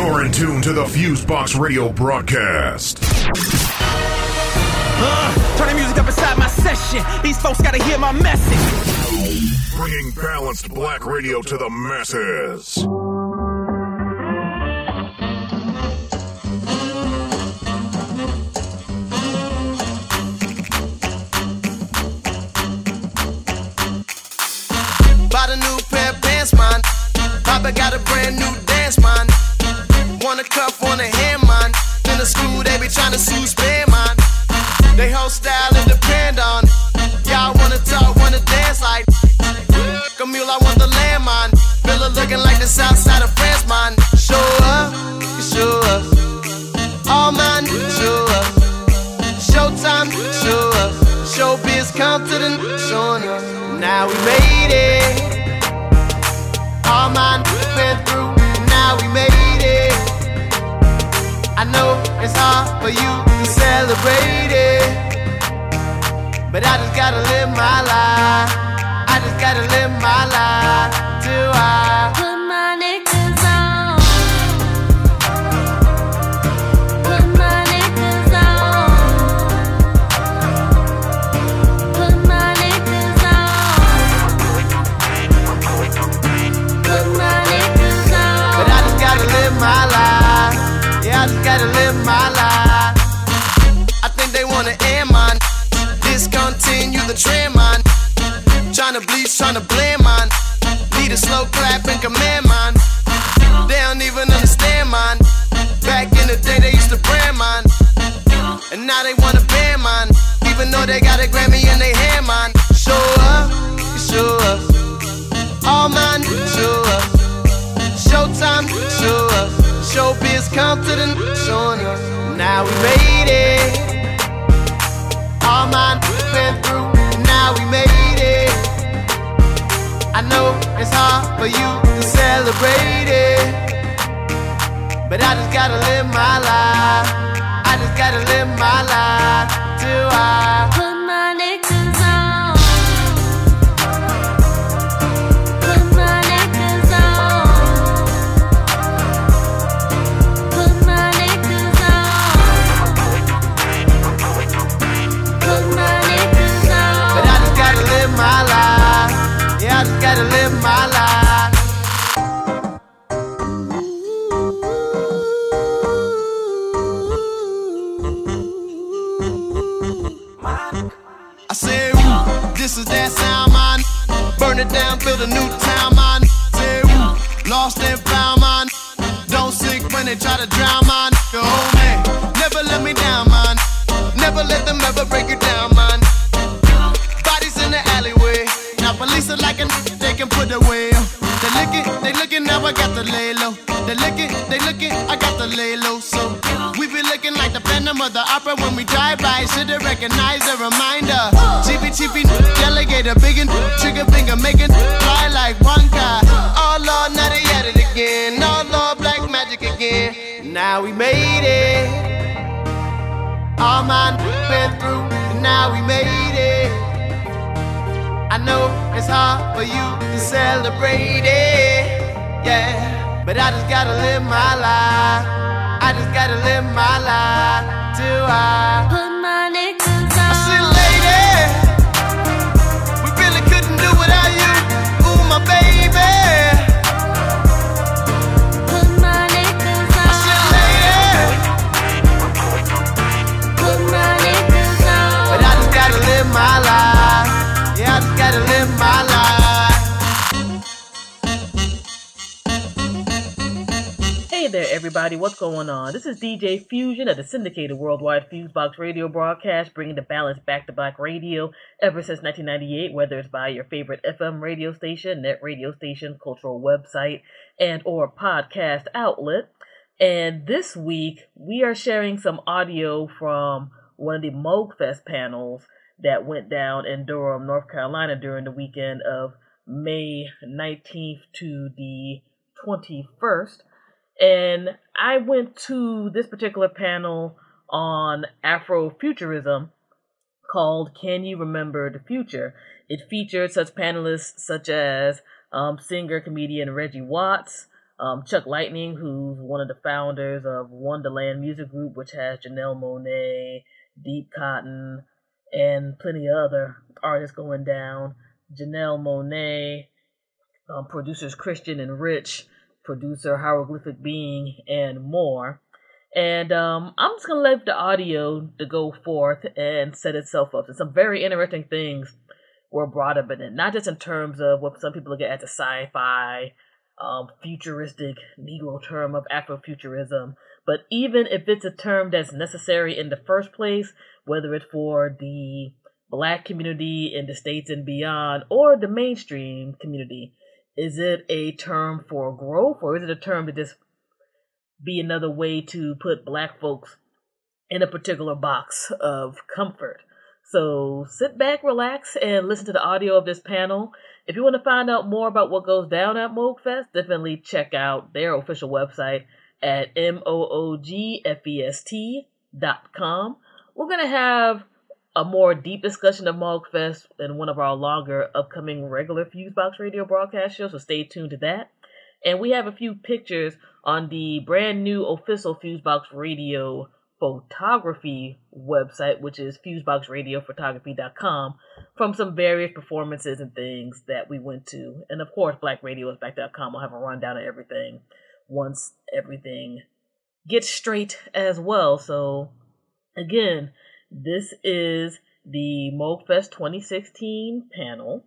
You're in tune to the Fusebox Radio broadcast. Uh, turn the music up inside my session. These folks gotta hear my message. Bringing balanced black radio to the masses. Bought a new pair of pants, man. Papa got a brand new dance, man. Want a cuff, want a hand, man. In the school, they be trying to sue spam, man. They whole style it depend on. Y'all wanna talk, wanna dance like. Camille, I want the land, man. Villa looking like the south side of France, man. Show up, show up. All man, show up. Showtime, show up. Showbiz come to the showing up. Now we made it. All man it's hard for you to celebrate it. But I just gotta live my life. I just gotta live my life till I tryna blend, man. Need a slow clap and command, man. They don't even understand, man. Back in the day, they used to brand, man. And now they wanna ban, man. Even though they got a Grammy in their hand, man. Show up, show up. All man, show up. Showtime, show up. Showbiz come to the showing up. Now we made it. All mine know it's hard for you to celebrate it. But I just gotta live my life. I just gotta live my life till I it down, build a new town. Say, ooh, lost and found, man. Don't sink when they try to drown, man. Yo, man, never let me down, man. Never let them ever break you down, man. Bodies in the alleyway. Now police are like a n- they can put away. They looking, they looking, now I got to lay low. They looking, they looking, I got to lay low. So we be looking like the Phantom of the Opera when we drive by. Should've recognized the reminder. Chippy chippy, delegator, biggin', trigger finger making, fly like one guy. Oh Lord, now they at it again. Oh Lord, black magic again. Now we made it. All mine been through, and now we made it. I know it's hard for you to celebrate it, yeah. But I just gotta live my life. I just gotta live my life till I. everybody. What's going on? This is DJ Fusion of the syndicated worldwide Fusebox radio broadcast, bringing the balance back to black radio ever since 1998, whether it's by your favorite FM radio station, net radio station, cultural website, and or podcast outlet. And this week, we are sharing some audio from one of the Moogfest panels that went down in Durham, North Carolina during the weekend of May 19th to the 21st. And I went to this particular panel on Afrofuturism called Can You Remember the Future? It featured such panelists such as um, singer comedian Reggie Watts, Um, Chuck Lightning, who's one of the founders of Wonderland Music Group, which has Janelle Monáe, Deep Cotton, and plenty of other artists going down. Janelle Monáe, um, producers Christian and Rich, producer Hieroglyphic Being, and more. And um, I'm just gonna let the audio to go forth and set itself up. So some very interesting things were brought up in it, not just in terms of what some people look at as a sci-fi, um, futuristic Negro term of Afrofuturism, but even if it's a term that's necessary in the first place, whether it's for the black community in the states and beyond, or the mainstream community, is it a term for growth, or is it a term to just be another way to put black folks in a particular box of comfort? So sit back, relax, and listen to the audio of this panel. If you want to find out more about what goes down at Moogfest, definitely check out their official website at M-O-O-G-F-E-S-T dot com. We're going to have a more deep discussion of Moogfest in one of our longer upcoming regular Fusebox radio broadcast shows, so stay tuned to that. And we have a few pictures on the brand new official Fusebox radio photography website, which is fuseboxradiophotography.com, from some various performances and things that we went to. And of course, blackradioisback.com will have a rundown of everything once everything gets straight as well. So, again, this is the Moogfest 2016 panel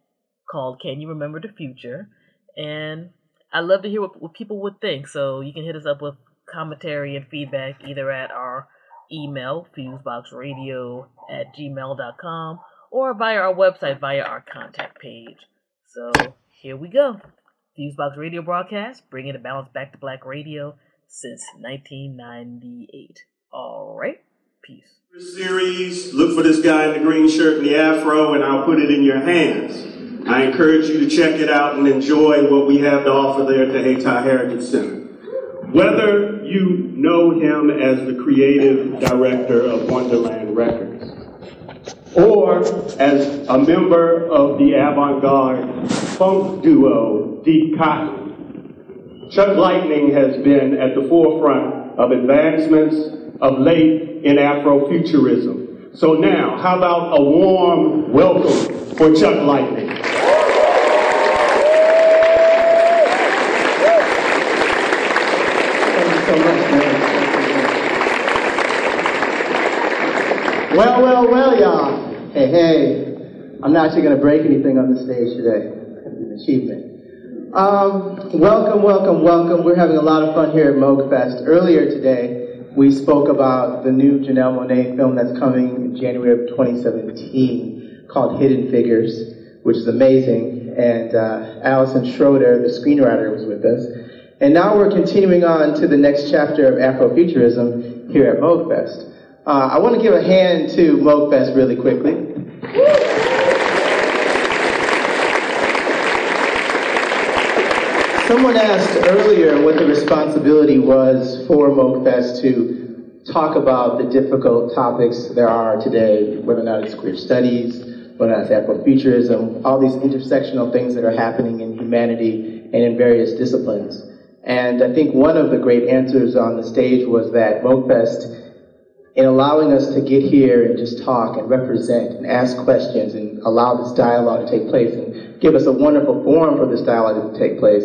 called Can You Remember the Future? And I love to hear what, what people would think. So you can hit us up with commentary and feedback either at our email, fuseboxradio at gmail.com, or via our website via our contact page. So here we go. Fusebox Radio broadcast, bringing the balance back to black radio since 1998. All right, peace. Series, look for this guy in the green shirt and the afro, and I'll put it in your hands. I encourage you to check it out and enjoy what we have to offer there at the Hayti Heritage Center. Whether you know him as the creative director of Wonderland Records, or as a member of the avant-garde funk duo Deep Cotton, Chuck Lightning has been at the forefront of advancements of late in Afrofuturism. So now, how about a warm welcome for Chuck Lightning? Thank you so much, man. Well, well, well, y'all. Hey, hey. I'm not actually going to break anything on the stage today. It's an achievement. Um, welcome, welcome, welcome. We're having a lot of fun here at Moogfest. Earlier today, we spoke about the new Janelle Monáe film that's coming in January of 2017 called Hidden Figures, which is amazing. And uh, Allison Schroeder, the screenwriter, was with us. And now we're continuing on to the next chapter of Afrofuturism here at Moogfest. Uh, I want to give a hand to Moogfest really quickly. Someone asked earlier what the responsibility was for Moogfest to talk about the difficult topics there are today, whether or not it's queer studies, whether or not it's Afrofuturism, all these intersectional things that are happening in humanity and in various disciplines. And I think one of the great answers on the stage was that Moogfest, in allowing us to get here and just talk and represent and ask questions and allow this dialogue to take place and give us a wonderful forum for this dialogue to take place,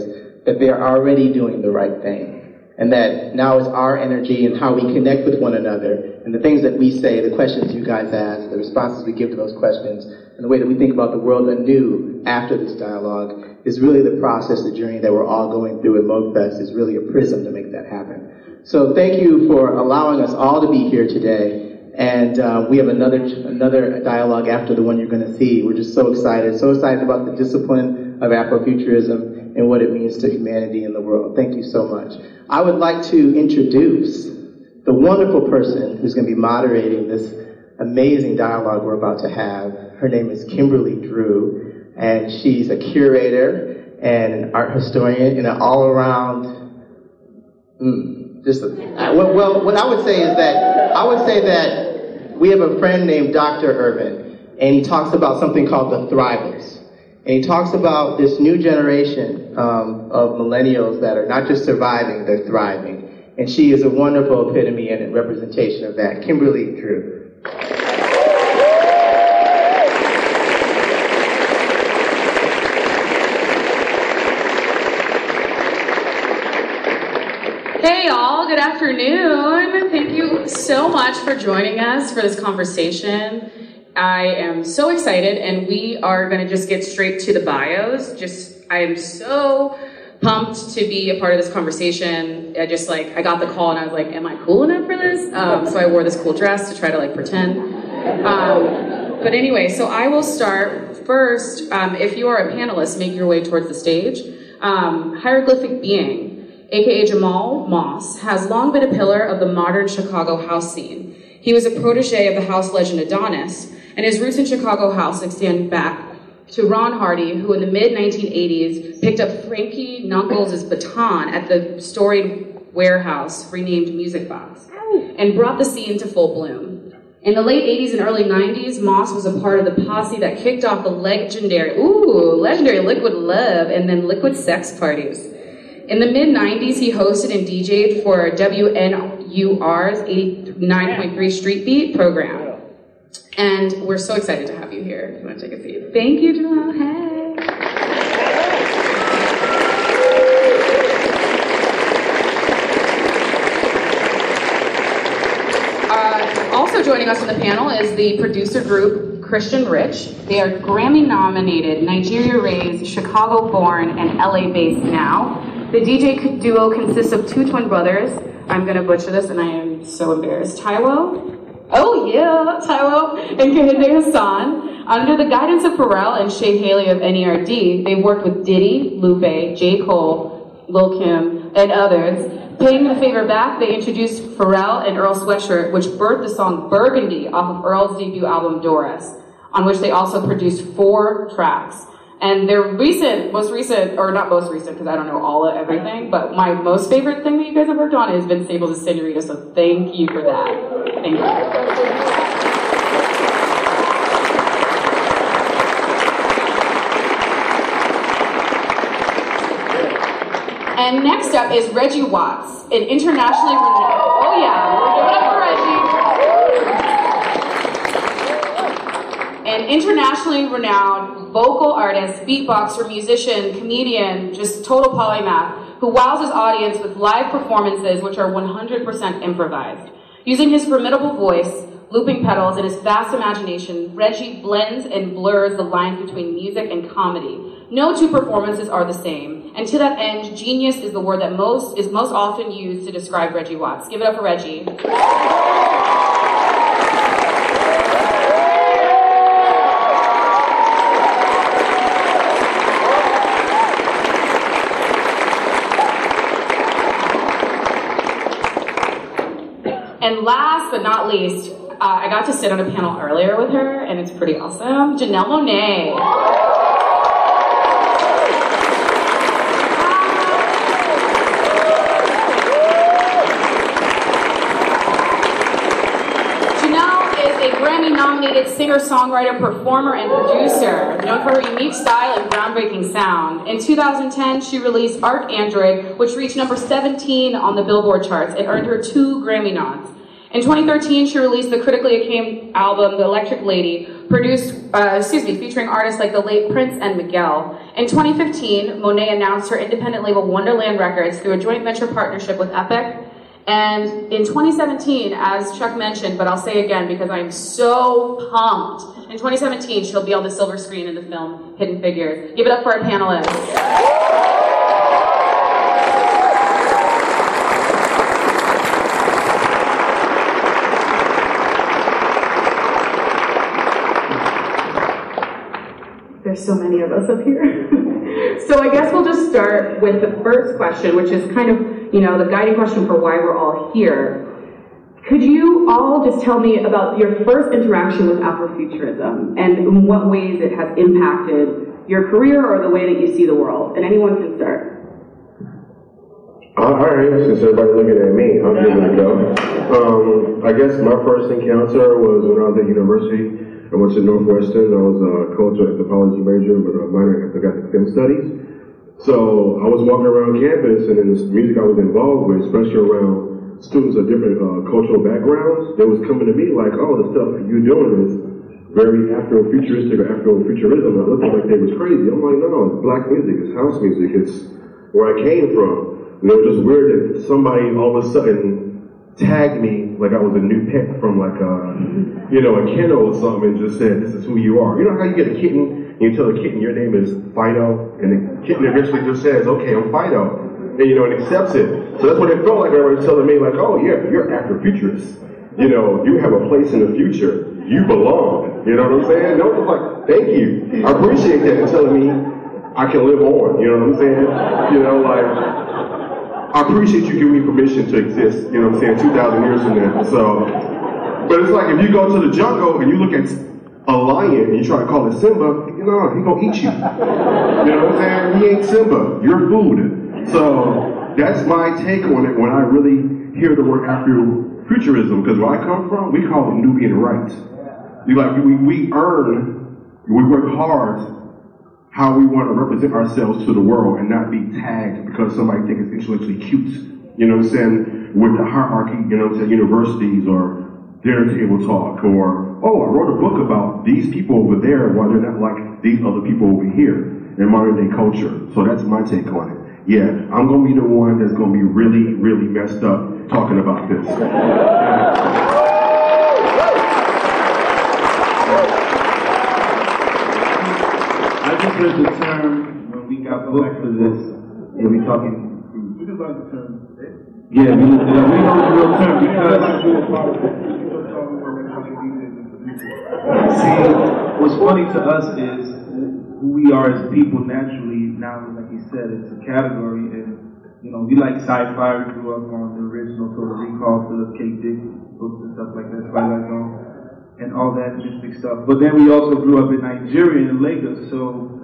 that they are already doing the right thing. And that now it's our energy and how we connect with one another and the things that we say, the questions you guys ask, the responses we give to those questions, and the way that we think about the world anew after this dialogue is really the process, the journey that we're all going through at Moogfest is really a prism to make that happen. So thank you for allowing us all to be here today. And uh, we have another another dialogue after the one you're going to see. We're just so excited, so excited about the discipline of Afrofuturism and what it means to humanity and the world. Thank you so much. I would like to introduce the wonderful person who's going to be moderating this amazing dialogue we're about to have. Her name is Kimberly Drew, and she's a curator and an art historian and an all-around, mm, just a, well, well, what I would say is that I would say that we have a friend named Dr. Irvin, and he talks about something called the Thrivers. And he talks about this new generation um, of millennials that are not just surviving, they're thriving. And she is a wonderful epitome and representation of that. Kimberly Drew. Hey, y'all, good afternoon. Thank you so much for joining us for this conversation. I am so excited, and we are going to just get straight to the bios. Just, I am so pumped to be a part of this conversation. I just like, I got the call, and I was like, Am I cool enough for this? Um, so I wore this cool dress to try to like pretend. Um, but anyway, so I will start first. Um, if you are a panelist, make your way towards the stage. Um, hieroglyphic being aka Jamal Moss, has long been a pillar of the modern Chicago house scene. He was a protege of the house legend Adonis, and his roots in Chicago house extend back to Ron Hardy, who in the mid 1980s picked up Frankie Knuckles' baton at the storied warehouse renamed Music Box and brought the scene to full bloom. In the late 80s and early 90s, Moss was a part of the posse that kicked off the legendary, ooh, legendary Liquid Love and then Liquid Sex parties. In the mid 90s, he hosted and DJ'd for WNUR's 89.3 Street Beat program. And we're so excited to have you here. If you want to take a seat. Thank you, Jamal. Hey. Uh, also joining us on the panel is the producer group Christian Rich. They are Grammy nominated, Nigeria raised, Chicago born, and LA based now. The DJ duo consists of two twin brothers. I'm gonna butcher this and I am so embarrassed. Taiwo? Oh yeah, Taiwo and Kehinde Hassan. Under the guidance of Pharrell and Shay Haley of NERD, they've worked with Diddy, Lupe, J. Cole, Lil Kim, and others. Paying the favor back, they introduced Pharrell and Earl Sweatshirt, which birthed the song Burgundy off of Earl's debut album Doris, on which they also produced four tracks. And their recent, most recent, or not most recent, because I don't know all of everything, but my most favorite thing that you guys have worked on is Vince Staples' Senorita, so thank you for that. Thank you. And next up is Reggie Watts, an internationally renowned. Oh yeah, give it up for Reggie. An internationally renowned vocal artist, beatboxer, musician, comedian, just total polymath, who wows his audience with live performances which are 100% improvised. Using his formidable voice, looping pedals, and his vast imagination, Reggie blends and blurs the lines between music and comedy. No two performances are the same, and to that end, genius is the word that most is most often used to describe Reggie Watts. Give it up for Reggie. And last but not least, uh, I got to sit on a panel earlier with her, and it's pretty awesome. Janelle Monáe. Janelle is a Grammy nominated singer, songwriter, performer, and producer, known for her unique style and groundbreaking sound. In 2010, she released ArchAndroid, which reached number 17 on the Billboard charts and earned her two Grammy nods. In 2013, she released the critically acclaimed album, The Electric Lady, produced, uh, excuse me, featuring artists like the late Prince and Miguel. In 2015, Monáe announced her independent label Wonderland Records through a joint venture partnership with Epic. And in 2017, as Chuck mentioned, but I'll say again because I'm so pumped, in 2017, she'll be on the silver screen in the film Hidden Figures. Give it up for our panelists. There's so many of us up here. so I guess we'll just start with the first question, which is kind of, you know, the guiding question for why we're all here. Could you all just tell me about your first interaction with Afrofuturism and in what ways it has impacted your career or the way that you see the world? And anyone can start. All right, since everybody's looking at me, I'm giving it a go. Um, I guess my first encounter was when I was at university. I went to Northwestern. I was a cultural anthropology major with a minor in ethnographic film studies. So I was walking around campus, and in the music I was involved with, especially around students of different uh, cultural backgrounds, they was coming to me like, "Oh, the stuff you're doing is very Afro-futuristic or Afro-futurism." I looked like they was crazy. I'm like, "No, no, it's black music. It's house music. It's where I came from." And it was just weird that somebody all of a sudden tagged me like I was a new pet from like a, you know, a kennel or something and just said, this is who you are. You know how you get a kitten and you tell the kitten your name is Fido and the kitten eventually just says, okay, I'm Fido. And you know, it accepts it. So that's what it felt like everybody was telling me like, oh yeah, you're Afrofuturist. You know, you have a place in the future. You belong. You know what I'm saying? No, it's like, thank you. I appreciate that and telling me I can live on. You know what I'm saying? You know, like, I appreciate you giving me permission to exist, you know what I'm saying, 2,000 years from now. So, but it's like if you go to the jungle and you look at a lion and you try to call it Simba, you know, he gonna eat you. You know what I'm saying? He ain't Simba, you're food. So, that's my take on it when I really hear the word Afrofuturism, because where I come from, we call it Nubian rights. You like, we, we earn, we work hard how we want to represent ourselves to the world and not be tagged because somebody thinks it's intellectually cute. You know what I'm saying? With the hierarchy, you know what I'm saying, universities or dinner table talk or, oh, I wrote a book about these people over there why they're not like these other people over here in modern day culture. So that's my take on it. Yeah, I'm gonna be the one that's gonna be really, really messed up talking about this. just heard the term when we got booked for this. Yeah, we talking. We just learned the term. Yeah, we, yeah, we know the real term because. See, what's funny to us is who we are as people naturally. Now, like you said, it's a category, and you know, we like sci-fi. We grew up on the original sort of recall Philip K. Dick books and stuff like that, Twilight Zone, and all that mystic stuff. But then we also grew up in Nigeria in Lagos, so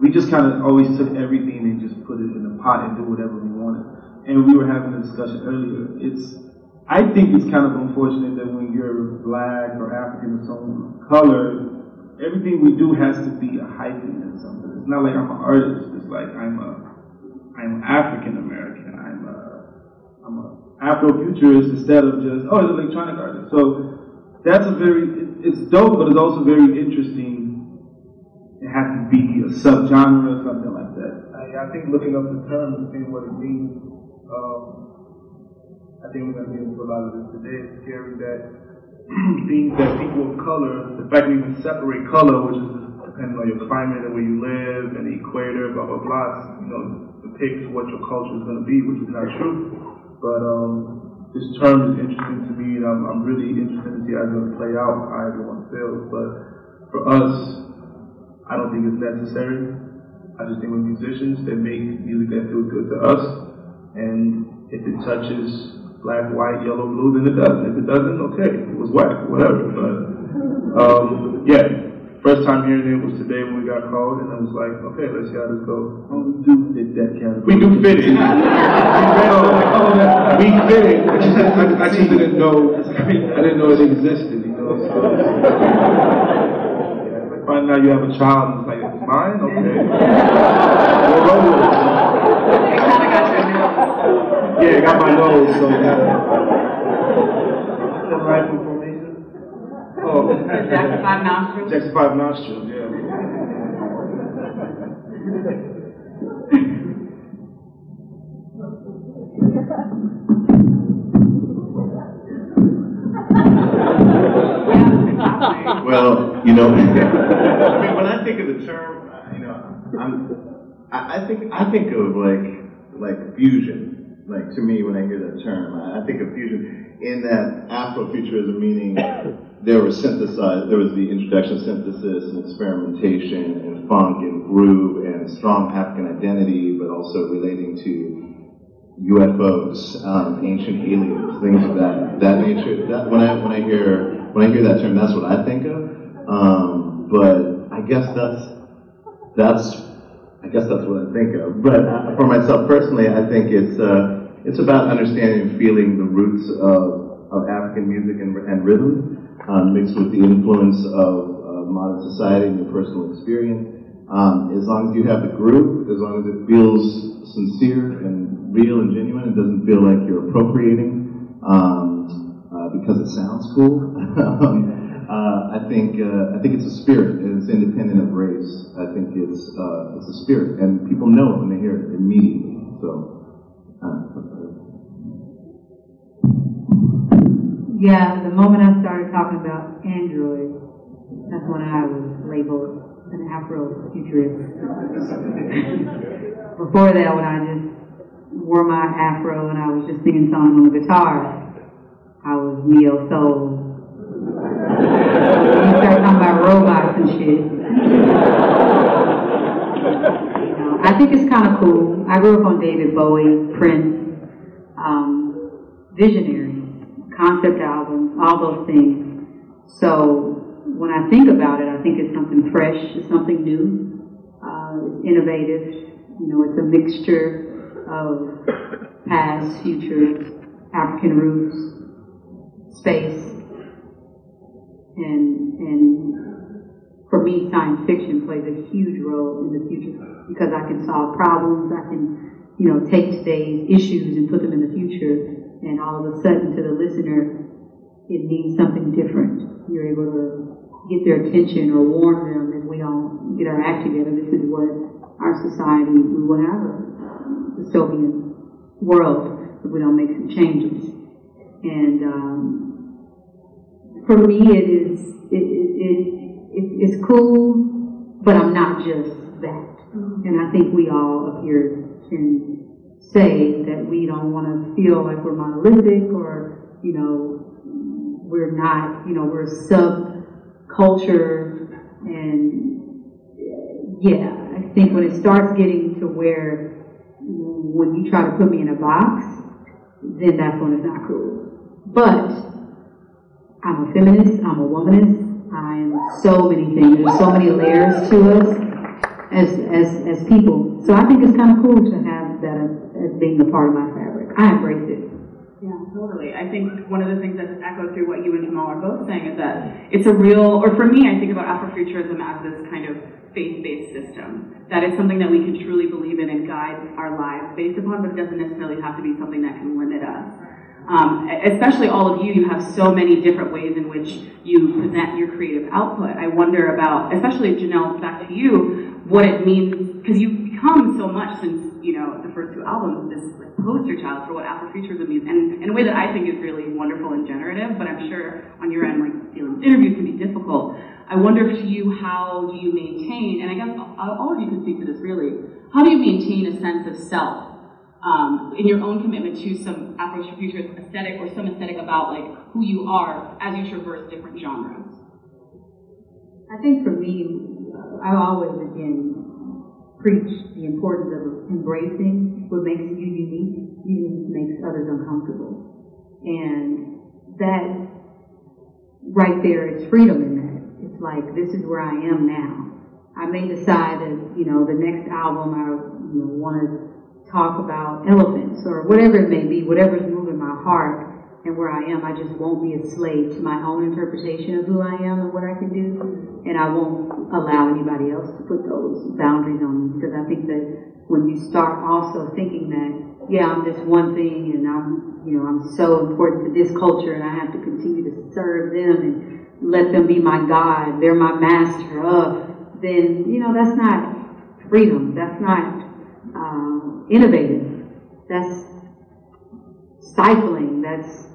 we just kind of always took everything and just put it in a pot and do whatever we wanted. And we were having a discussion earlier. It's I think it's kind of unfortunate that when you're black or African or some color, everything we do has to be a hyphen and something. It's not like I'm an artist. It's like I'm a I'm African American. I'm a I'm a Afrofuturist instead of just oh, an electronic artist. So that's a very it's dope, but it's also very interesting. It has to be a subgenre or something like that. I, I think looking up the term and seeing what it means, um, I think we're to get into a lot of this today. It's scary that things that people of color, the fact that you can separate color, which is depending on your climate and where you live and the equator, blah, blah, blah, you know, depicts what your culture is to be, which is not true. But um, this term is interesting to me, and I'm, I'm really interested to see how it's going to play out, how everyone feels. But for us, I don't think it's necessary. I just think we're musicians that make music that feels good to us, and if it touches black, white, yellow, blue, then it does. If it doesn't, okay, it was whack, whatever. But um, yeah, first time hearing it was today when we got called, and I was like, okay, let's see how this goes. Oh, we do fit that category. We do fit it. we fit it. I just, I, I just didn't know. I didn't know it existed. You know, so. Yeah, find out you have a child, and it's like it's mine. Okay. We'll roll with it. Yeah, got my nose, so yeah. The rifle formation. Oh. Jackson Five nostrils. Jackson Five nostrils, yeah. Well, you know, I mean, when I think of the term, uh, you know, I'm, I, I think I think of like like fusion. Like to me, when I hear that term, I, I think of fusion in that Afrofuturism, meaning there was synthesized, there was the introduction of synthesis and experimentation and funk and groove and strong African identity, but also relating to UFOs, um, ancient aliens, things of that that nature. That when I when I hear when I hear that term, that's what I think of. Um, but I guess that's that's I guess that's what I think of. But uh, for myself personally, I think it's uh, it's about understanding and feeling the roots of, of African music and, and rhythm, um, mixed with the influence of uh, modern society and your personal experience. Um, as long as you have the group, as long as it feels sincere and real and genuine, it doesn't feel like you're appropriating um, uh, because it sounds cool. um, uh, I think uh, I think it's a spirit, and it's independent of race. I think it's uh, it's a spirit, and people know it when they hear it immediately. So. Yeah, the moment I started talking about Android, that's when I was labeled an Afro-futurist. Before that, when I just wore my afro and I was just singing songs on the guitar, I was neo soul. you start talking about robots and shit. I think it's kind of cool. I grew up on David Bowie, Prince, um, concept albums, all those things. So when I think about it, I think it's something fresh, it's something new, uh, it's innovative. You know, it's a mixture of past, future, African roots, space, and and for me, science fiction plays a huge role in the future because I can solve problems. I can, you know, take today's issues and put them in the future, and all of a sudden, to the listener, it means something different. You're able to get their attention or warn them if we don't get our act together. This is what our society we will have a dystopian world if we don't make some changes. And um, for me, it is it, it, it, it it's cool, but I'm not just that. Mm-hmm. And I think we all up here can say that we don't want to feel like we're monolithic or you know we're not you know we're a subculture. And yeah I think when it starts getting to where when you try to put me in a box then that's when it's not cool. But I'm a feminist I'm a womanist So many things there's so many layers to us as as as people so I think it's kind of cool to have that as being a part of my fabric I embrace it Yeah, totally. I think one of the things that's echoed through what you and Jamal are both saying is that it's a real, or for me, I think about Afrofuturism as this kind of faith-based system. That is something that we can truly believe in and guide our lives based upon, but it doesn't necessarily have to be something that can limit us. Um, especially all of you, you have so many different ways in which you present your creative output. I wonder about, especially Janelle, back to you, what it means, because you've become so much since, you know, the first two albums, this like, poster child for what Afrofuturism means, and in a way that I think is really wonderful and generative, but I'm sure on your end, like, dealing interviews can be difficult. I wonder to you, how do you maintain, and I guess all of you can speak to this really, how do you maintain a sense of self um, in your own commitment to some Afrofuturist aesthetic or some aesthetic about like who you are as you traverse different genres? I think for me, I always again preach the importance of embracing what makes you unique, even makes others uncomfortable. And that right there is freedom in that. It's like this is where I am now. I may decide that, you know, the next album I you know want to talk about elephants or whatever it may be, whatever's moving my heart and where I am, I just won't be a slave to my own interpretation of who I am and what I can do. And I won't allow anybody else to put those boundaries on me because I think that when you start also thinking that, yeah, I'm this one thing and I'm, you know, I'm so important to this culture and I have to continue to serve them and let them be my God, they're my master of, then, you know, that's not freedom. That's not um, innovative. That's stifling. That's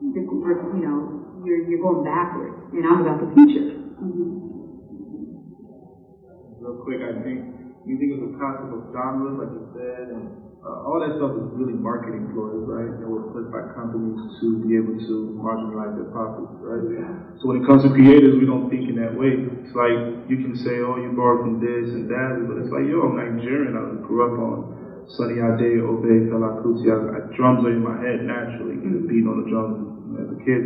you know, you're you're going backwards, and I'm about the future. Real quick, I think you think of the concept of genres, like you said, and uh, all that stuff is really marketing ploys, right? That were put by companies to be able to marginalize their profits, right? So when it comes to creators, we don't think in that way. It's like you can say, oh, you borrowed from this and that, but it's like, yo, I'm Nigerian. I grew up on Sunny Ade, Obey, Fela Kuti. I, I, drums are in my head naturally, you know, beating on the drums as a kid.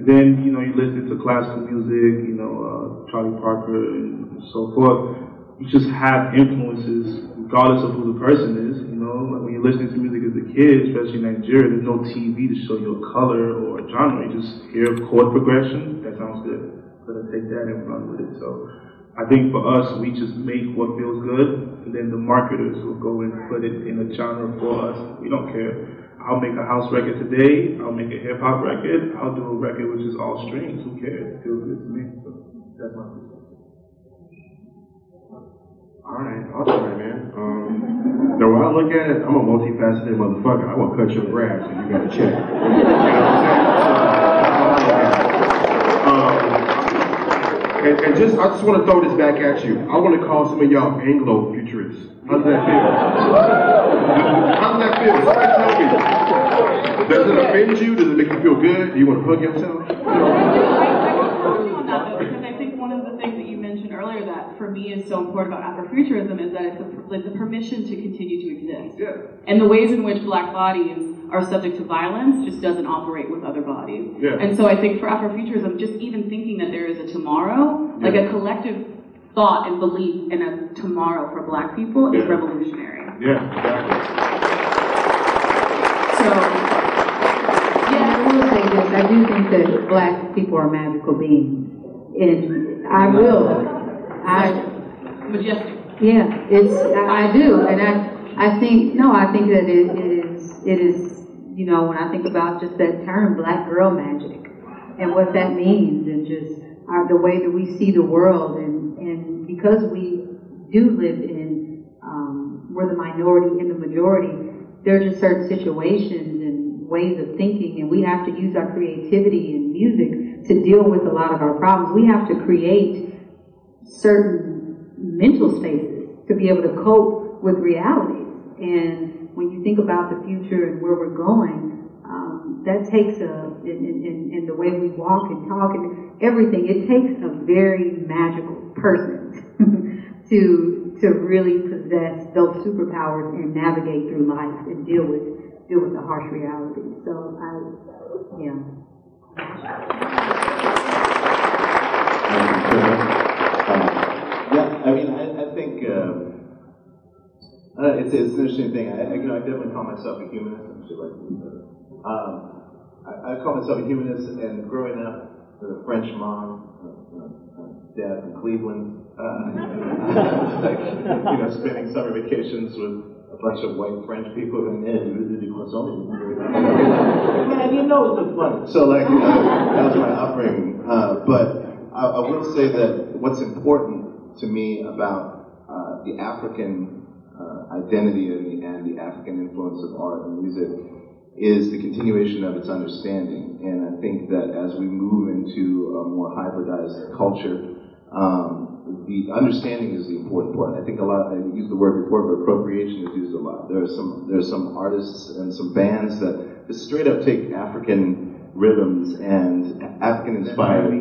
And then, you know, you listen to classical music, you know, uh, Charlie Parker and so forth. You just have influences regardless of who the person is, you know. Like when you're listening to music as a kid, especially in Nigeria, there's no TV to show you a color or genre. You just hear a chord progression, that sounds good. gonna take that and run with it. So I think for us, we just make what feels good, and then the marketers will go and put it in a genre for us. We don't care. I'll make a house record today. I'll make a hip hop record. I'll do a record which is all strings. Who cares? It feels good to me. So that's my. All right, awesome, man. Um, the way I look at it, I'm a multifaceted motherfucker. I will cut your grass and you got to check. How I it. Um, and, and just, I just want to throw this back at you. I want to call some of y'all Anglo futurists. How's that feel? How's that feel? Somebody tell me. Does it offend you? Does it make you feel good? Do you want to hug yourself that though, because I think one of the things that you mentioned earlier that for me is so important about Afrofuturism is that it's a, it's a permission to continue to exist. Yeah. And the ways in which black bodies are subject to violence just doesn't operate with other bodies. Yeah. And so I think for Afrofuturism, just even thinking that there is a tomorrow, like a collective thought and belief in a tomorrow for black people is revolutionary. Yeah, exactly. So Yeah, I will say this, I do think that black people are magical beings. And I will, I, majestic. yeah, it's, I I do, and I, I think, no, I think that it is, it is, you know, when I think about just that term, black girl magic, and what that means, and just our, the way that we see the world, and, and because we do live in, um, we're the minority in the majority, there are just certain situations and ways of thinking, and we have to use our creativity and music to deal with a lot of our problems. We have to create certain mental spaces to be able to cope with realities. And when you think about the future and where we're going, um, that takes a, in, in, in the way we walk and talk and everything, it takes a very magical person to, to really possess those superpowers and navigate through life and deal with, deal with the harsh realities. So I, yeah. Yeah, I mean, I, I think uh, uh, it's, it's an interesting thing. I, I, you know, I definitely call myself a humanist. I'm sure like. Um, I, I call myself a humanist, and growing up with a French mom, uh, uh, dad from Cleveland, uh, like, you know, spending summer vacations with a bunch of white French people, and yeah, you really croissant. Man, you know it's fun. So like, uh, that was my upbringing. Uh, but I, I will say that what's important to me about uh, the African uh, identity and the, and the African influence of art and music is the continuation of its understanding. And I think that as we move into a more hybridized culture, um, the understanding is the important part. I think a lot. I used the word before, but appropriation is used a lot. There are some there are some artists and some bands that just straight up take African rhythms and African inspired.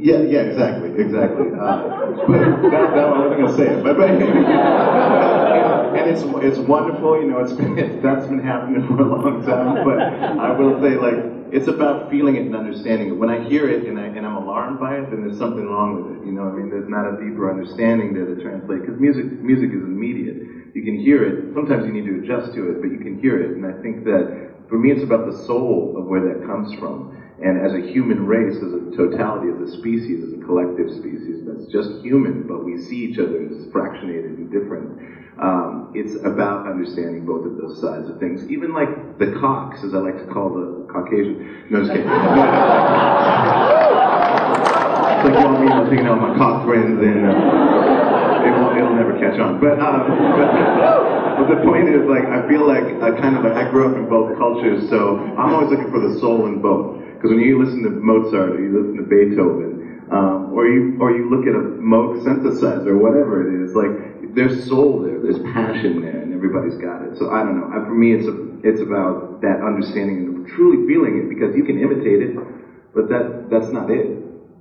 Yeah, yeah, exactly, exactly. Uh, but that, that one I wasn't gonna say it, but, but and it's it's wonderful. You know, it's been it's, that's been happening for a long time. But I will say, like, it's about feeling it and understanding it. When I hear it and I and I'm alarmed by it, then there's something wrong with it. You know, I mean, there's not a deeper understanding there to translate because music music is immediate. You can hear it. Sometimes you need to adjust to it, but you can hear it. And I think that for me, it's about the soul of where that comes from. And as a human race, as a totality, as a species, as a collective species that's just human, but we see each other as fractionated and different. Um, it's about understanding both of those sides of things. Even like the Cox, as I like to call the Caucasian. No, just kidding. it's like you to taking out my cock friends and uh, it'll, it'll never catch on. But, um, but, but the point is, like, I feel like I kind of, I grew up in both cultures, so I'm always looking for the soul in both. Because when you listen to Mozart or you listen to Beethoven, um, or you or you look at a Moog synthesizer whatever it is, like there's soul there, there's passion there, and everybody's got it. So I don't know. I, for me, it's a, it's about that understanding and truly feeling it because you can imitate it, but that that's not it.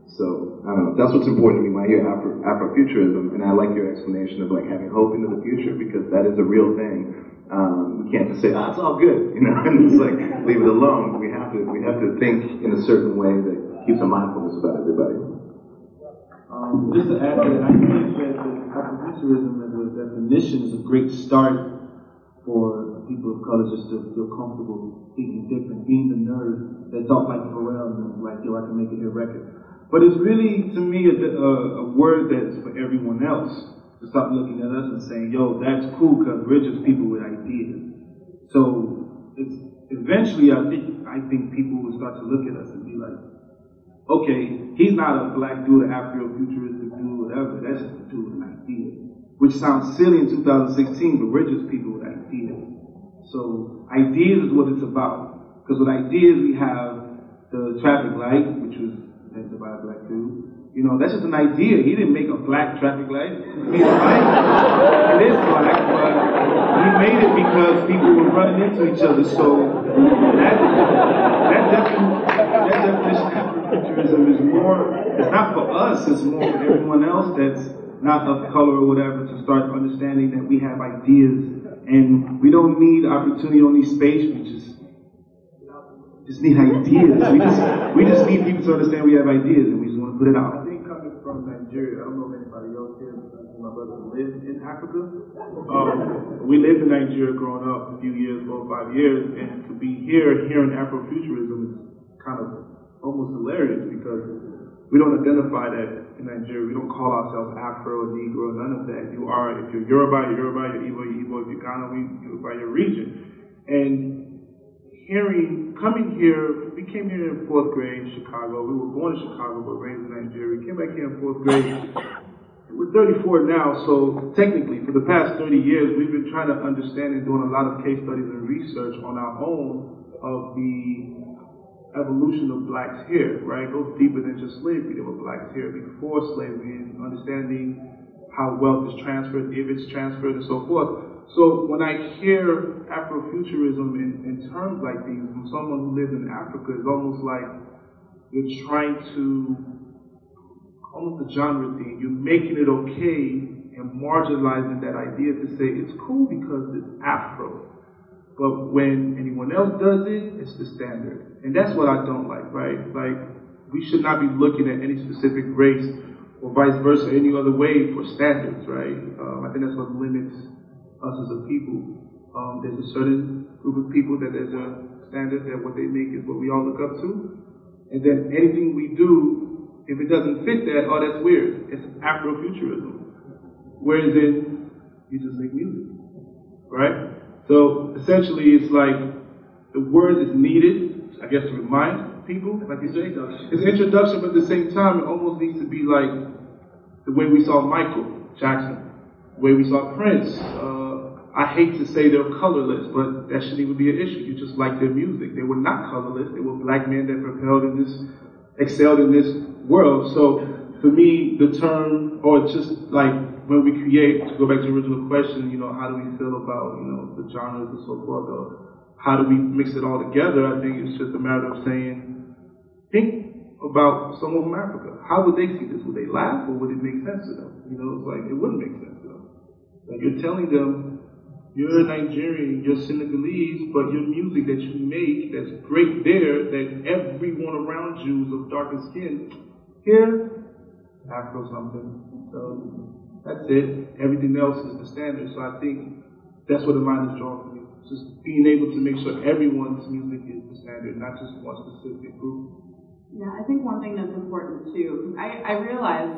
So I don't know. That's what's important to me when I hear Afro, Afrofuturism, and I like your explanation of like having hope into the future because that is a real thing. Um, we can't just say, "Ah, it's all good," you know, and just like leave it alone. We have to we have to think in a certain way that keeps a mindfulness about everybody. Um, just to add to that, I think that Afrofuturism as a definition is a great start for people of color just to feel comfortable thinking different, being the nerd that thought like Pharrell and was like, yo, I can make a hit record. But it's really, to me, a, a, word that's for everyone else to stop looking at us and saying, yo, that's cool because we're just people with ideas. So it's eventually, I think, I think people will start to look at us and be like, okay, he's not a black dude, Afro-futuristic dude, whatever. That's just a dude with an idea. Which sounds silly in 2016, but we're just people with ideas. So ideas is what it's about. Because with ideas, we have the traffic light, which was by black dude. You know, that's just an idea. He didn't make a black traffic light. He's white. It is black, but he made it because people were running into each other. So that that that definition of Afrofuturism is more. It's not for us. It's more for everyone else that's not of color or whatever to start understanding that we have ideas and we don't need opportunity on these space. We just just need ideas. We just we just need people to understand we have ideas and we just want to put it out. I think coming from Nigeria, I don't know if anybody else here, my brother lived in Africa. Um, we lived in Nigeria growing up a few years, four or five years, and to be here hearing Afrofuturism is kind of almost hilarious because we don't identify that in Nigeria. We don't call ourselves Afro Negro, none of that. You are, if you're Yoruba, you're Yoruba, you're Igbo, you're Igbo, if you're Ghana, we, by your region. And hearing, coming here, we came here in fourth grade in Chicago. We were born in Chicago, but raised in Nigeria. Came back here in fourth grade. We're 34 now, so technically, for the past 30 years, we've been trying to understand and doing a lot of case studies and research on our own of the evolution of blacks here, right? Goes deeper than just slavery. There were blacks here before slavery and understanding how wealth is transferred, if it's transferred, and so forth. So when I hear Afrofuturism in, in terms like these from someone who lives in Africa, it's almost like you're trying to, almost a genre thing, you're making it okay and marginalizing that idea to say it's cool because it's Afro. But when anyone else does it, it's the standard. And that's what I don't like, right? Like, we should not be looking at any specific race or vice versa, any other way for standards, right? Um, I think that's what limits us as a people. Um, there's a certain group of people that there's a standard that what they make is what we all look up to. And then anything we do, if it doesn't fit that, oh, that's weird. It's Afrofuturism. Whereas in, you just make music, right? So essentially, it's like the word is needed, I guess, to remind people, like you say. It's an introduction, but at the same time, it almost needs to be like the way we saw Michael Jackson, the way we saw Prince. Uh, I hate to say they're colorless, but that shouldn't even be an issue. You just like their music. They were not colorless. They were black men that propelled in this, excelled in this world. So for me, the term, or just like when we create, to go back to the original question, you know, how do we feel about, you know, the genres and so forth, or how do we mix it all together? I think it's just a matter of saying, think about someone from Africa. How would they see this? Would they laugh or would it make sense to them? You know, it's like, it wouldn't make sense to them. Like you're telling them, you're Nigerian, you're Senegalese, but your music that you make that's great there, that everyone around you is of darker skin, here, Afro something. So that's it. Everything else is the standard. So I think that's what the line is drawn for me. Just being able to make sure everyone's music is the standard, not just one specific group. Yeah, I think one thing that's important too, I, I realize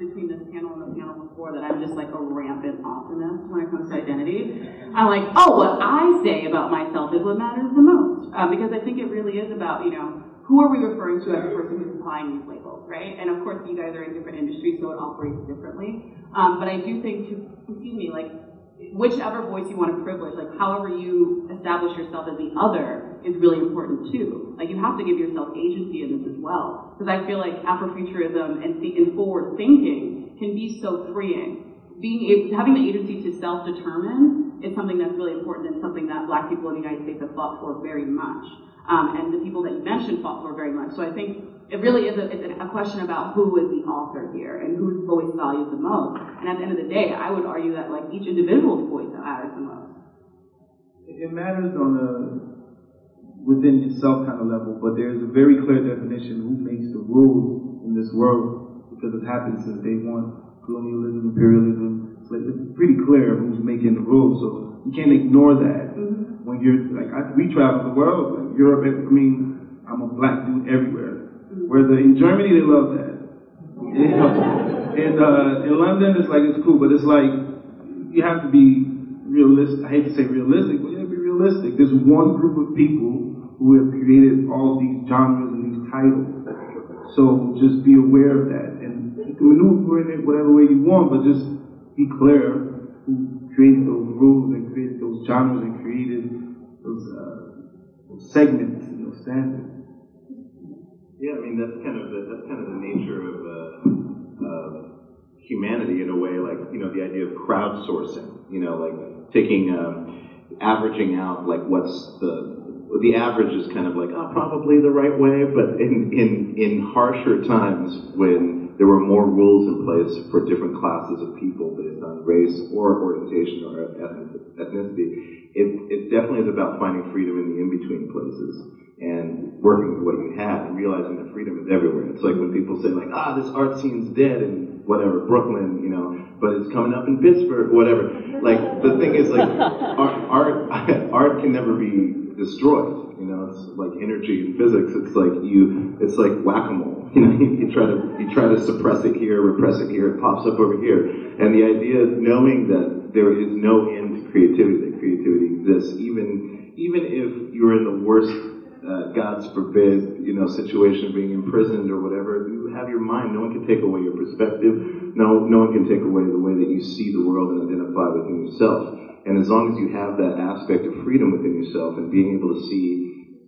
between this panel and the panel before that I'm just like a rampant optimist when it comes to identity. I'm like, oh, what I say about myself is what matters the most. Uh, because I think it really is about, you know, who are we referring to as the person who's applying these labels, right? And of course, you guys are in different industries, so it operates differently. Um, but I do think, to, excuse me, like, whichever voice you want to privilege, like, however you establish yourself as the other is really important too. Like, you have to give yourself agency in this as well. Because I feel like Afrofuturism and, th- and forward thinking can be so freeing. Being having the agency to self-determine is something that's really important and something that Black people in the United States have fought for very much um, and the people that you mentioned fought for very much. So I think it really is a, a question about who is the author here and whose voice values the most. And at the end of the day, I would argue that like each individual's voice matters the most. It matters on a within yourself kind of level, but there's a very clear definition who makes the rules in this world because it happens since day one. Colonialism, imperialism, it's pretty clear who's making the rules. So you can't ignore that. Mm-hmm. When you're like, I, we travel the world, like Europe. I mean, I'm a black dude everywhere. Mm-hmm. Whereas in Germany, they love that. You know, in, uh, in London, it's like, it's cool, but it's like, you have to be realistic. I hate to say realistic, but realistic. There's one group of people who have created all these genres and these titles. So just be aware of that. And you can maneuver in it whatever way you want, but just be clear who created those rules and created those genres and created those, uh, those segments and those standards. Yeah, I mean that's kind of the, that's kind of the nature of, uh, humanity in a way. Like you know the idea of crowdsourcing. You know, like taking um, averaging out like what's the the average is kind of like oh, probably the right way, but in in in harsher times when there were more rules in place for different classes of people based on race or orientation or ethnicity, it, it definitely is about finding freedom in the in-between places and working with what you have and realizing that freedom is everywhere. It's like when people say like, ah, this art scene's dead in whatever, Brooklyn, you know, but it's coming up in Pittsburgh, whatever. Like, the thing is like, art, art, art can never be destroyed, you know, it's like energy in physics. It's like you, it's like whack-a-mole. You know, you, you try to, you try to suppress it here, repress it here, it pops up over here. And the idea knowing that there is no end to creativity, that creativity exists, even, even if you're in the worst uh, God's forbid, you know, situation of being imprisoned or whatever, you have your mind. No one can take away your perspective. No, no one can take away the way that you see the world and identify within yourself. And as long as you have that aspect of freedom within yourself and being able to see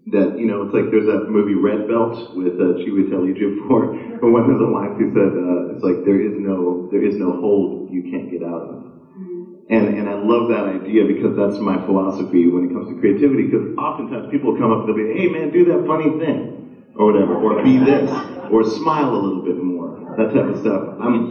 that, you know, it's like there's that movie Redbelt with uh, Chiwetel Ejiofor. And one of the lines he said, uh, it's like there is no there is no hold you can't get out of. And, and I love that idea because that's my philosophy when it comes to creativity. Because oftentimes people come up and they'll be, hey man, do that funny thing, or whatever, or be this, or smile a little bit more, that type of stuff. I'm,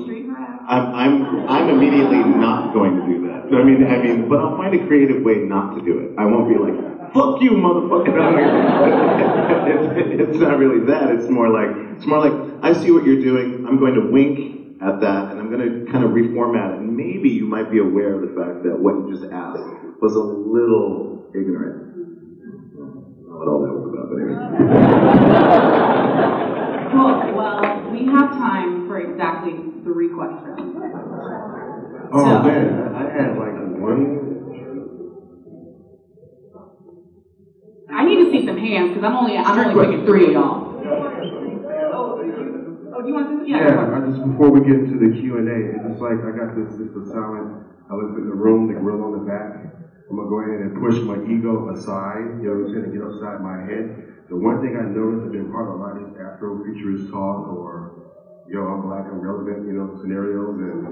I'm, I'm, I'm immediately not going to do that. I mean, I mean, but I'll find a creative way not to do it. I won't be like, fuck you, motherfucker. it's, it's not really that. It's more like, it's more like, I see what you're doing. I'm going to wink at that, and I'm going to kind of reformat it. And maybe you might be aware of the fact that what you just asked was a little ignorant. I don't what all that was about, but anyway. Cool. Well, we have time for exactly three questions. Oh So- man, I had like one. I need to see some hands because I'm only I'm only picking three of y'all. Do you want to? Yeah. Yeah, I just before we get into the Q and A, it's just like I got this sister silent elephant in the room, the grill on the back. I'm gonna go ahead and push my ego aside, you know what I'm saying, get upside my head. The one thing I noticed I've been part of a lot of these Afrofuturist talk or yo, I'm black, I'm relevant, you know, scenarios and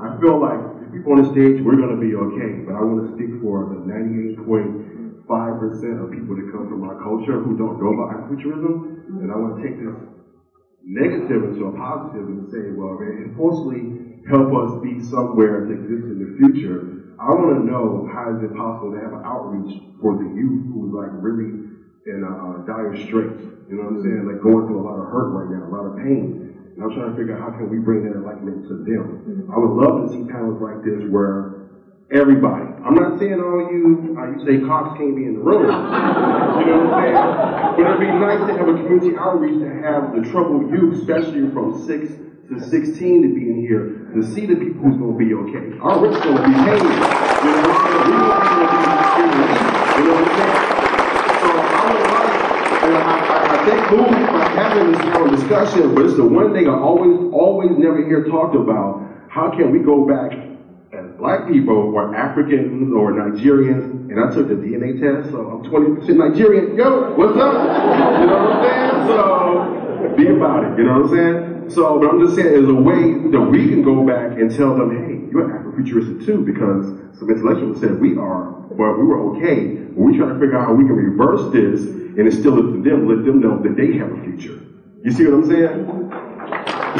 I feel like people on the stage, we're gonna be okay. But I wanna speak for the 98.5% of people that come from our culture who don't know about Afrofuturism. And I wanna take this negative into a positive and say, well, man, enforcefully help us be somewhere to exist in the future. I want to know how is it possible to have an outreach for the youth who's like really in uh, dire straits. You know what I'm saying? Like going through a lot of hurt right now, a lot of pain. And I'm trying to figure out how can we bring that enlightenment to them. I would love to see panels like this where everybody. I'm not saying all you, you say cops can't be in the room. you know what I'm saying? But it'd be nice to have a community outreach to have the troubled youth, especially from 6 to 16 to be in here, to see the people who's going to be okay. Our rent's going to be paid. You know what I'm saying? We want to be. You know what I'm saying? So I would like, and I, I, I think moving by having this kind of discussion, but it's the one thing I always, always never hear talked about. How can we go back black people or Africans or Nigerians, and I took the DNA test, so I'm 20% Nigerian. Yo, what's up? You know what I'm saying? So be about it. You know what I'm saying? So, but I'm just saying, there's a way that we can go back and tell them, hey, you're Afrofuturistic too, because some intellectuals said we are, but we were okay. We're trying to figure out how we can reverse this and instill it to them, let them know that they have a future. You see what I'm saying?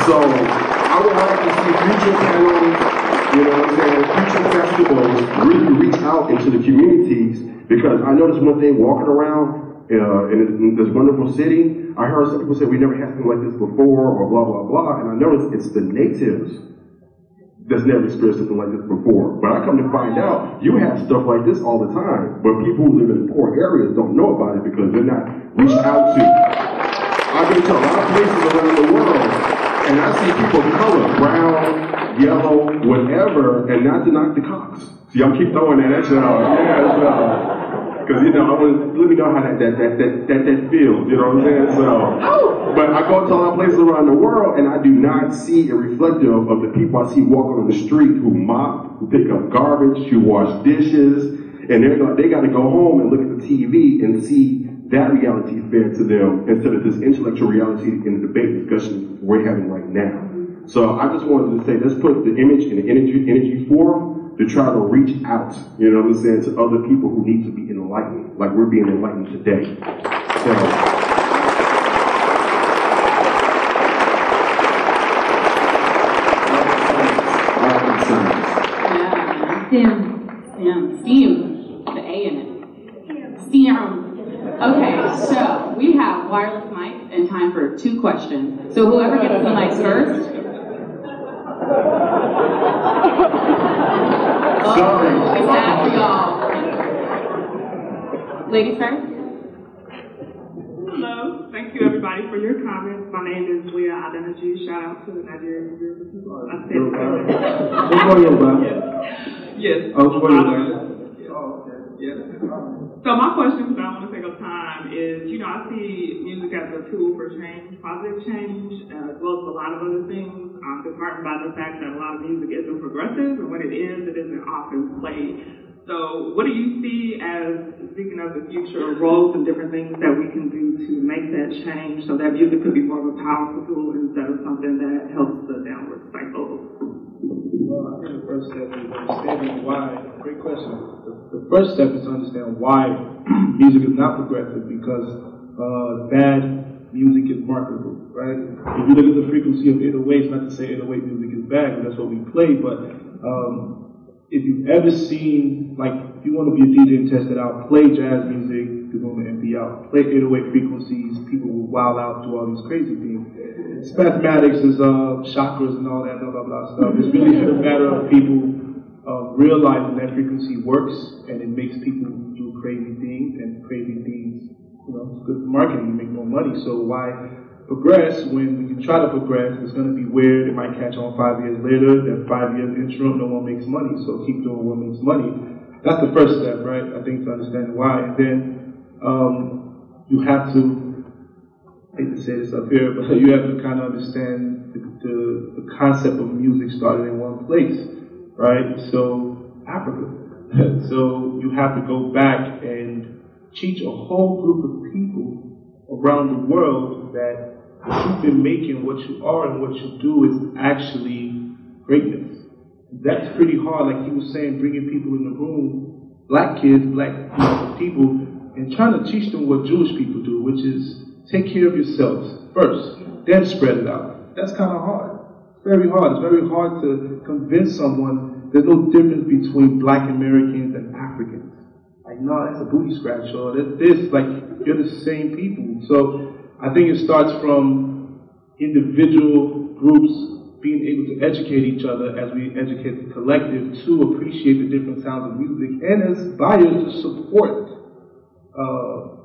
So I would like to see future panels, you know what I'm saying, future festivals really reach out into the communities because I noticed one thing walking around uh, in, this, wonderful city, I heard some people say we never had something like this before or blah, blah, blah, and I noticed it's the natives that's never experienced something like this before. But I come to find out you have stuff like this all the time, but people who live in poor areas don't know about it because they're not reached out to. I've been to a lot of places around the world, and I see people of color, brown, yellow, whatever, and not to knock the cops. See, y'all keep throwing that at y'all. Yeah. Because, you know, I want to let me know how that, that, that, that, that, that feels, you know what I'm saying? So, but I go to a lot of places around the world, and I do not see a reflective of the people I see walking on the street who mop, who pick up garbage, who wash dishes, and they're they got to go home and look at the TV and see that reality fair to them instead of this intellectual reality in the debate discussion we're having right now. So I just wanted to say, let's put the image and the energy, energy forth to try to reach out, you know what I'm saying, to other people who need to be enlightened, like we're being enlightened today. So, Yeah. STEM. STEM. STEAM. The A in it. STEAM. Okay, so we have wireless mics and time for two questions. So whoever gets the mic first. Sorry. It's that for y'all. Ladies first. Hello. Thank you, everybody, for your comments. My name is Leah Adeniji. Shout out to the Nigerian group of people. I said Chukwu Yoruba. Yes. Oh, Chukwu Yoruba. Oh, okay. Yes. So my question, because I don't want to take up time, is you know I see music as a tool for change, positive change, uh, as well as a lot of other things. I'm disheartened by the fact that a lot of music isn't progressive, and when it is, it isn't often played. So what do you see as, speaking of the future, roles and different things that we can do to make that change so that music could be more of a powerful tool instead of something that helps the downward cycle? Well, I think the first step is understanding why. Great question. The, first step is to understand why music is not progressive because uh, bad music is marketable, right? If you look at the frequency of 808s, not to say 808 music is bad, that's what we play, but um, if you've ever seen, like, if you want to be a DJ and test it out, play jazz music, room and be out. Play 808 frequencies, people will wild out, do all these crazy things. It's mathematics, is uh, chakras and all that, blah, blah, blah stuff. It's really a matter of people uh, realizing that frequency works and it makes people do crazy things and crazy things, you know, it's good marketing, you make more money. So why progress when can try to progress, it's going to be weird, it might catch on five years later, then five years interim, no one makes money, so keep doing what makes money. That's the first step, right? I think to understand why. And then um, you have to, I hate to say this up here, but you have to kind of understand the, the, the concept of music started in one place, right? So, Africa. so you have to go back and teach a whole group of people around the world that what you've been making, what you are and what you do is actually greatness. That's pretty hard, like he was saying, bringing people in the room, black kids, black people, and trying to teach them what Jewish people do, which is take care of yourselves first, then spread it out. That's kind of hard. It's very hard. It's very hard to convince someone there's no difference between black Americans and Africans. Like, no, that's a booty scratch, or that's this. Like, you're the same people. So, I think it starts from individual groups being able to educate each other as we educate the collective to appreciate the different sounds of music, and as buyers to support, uh,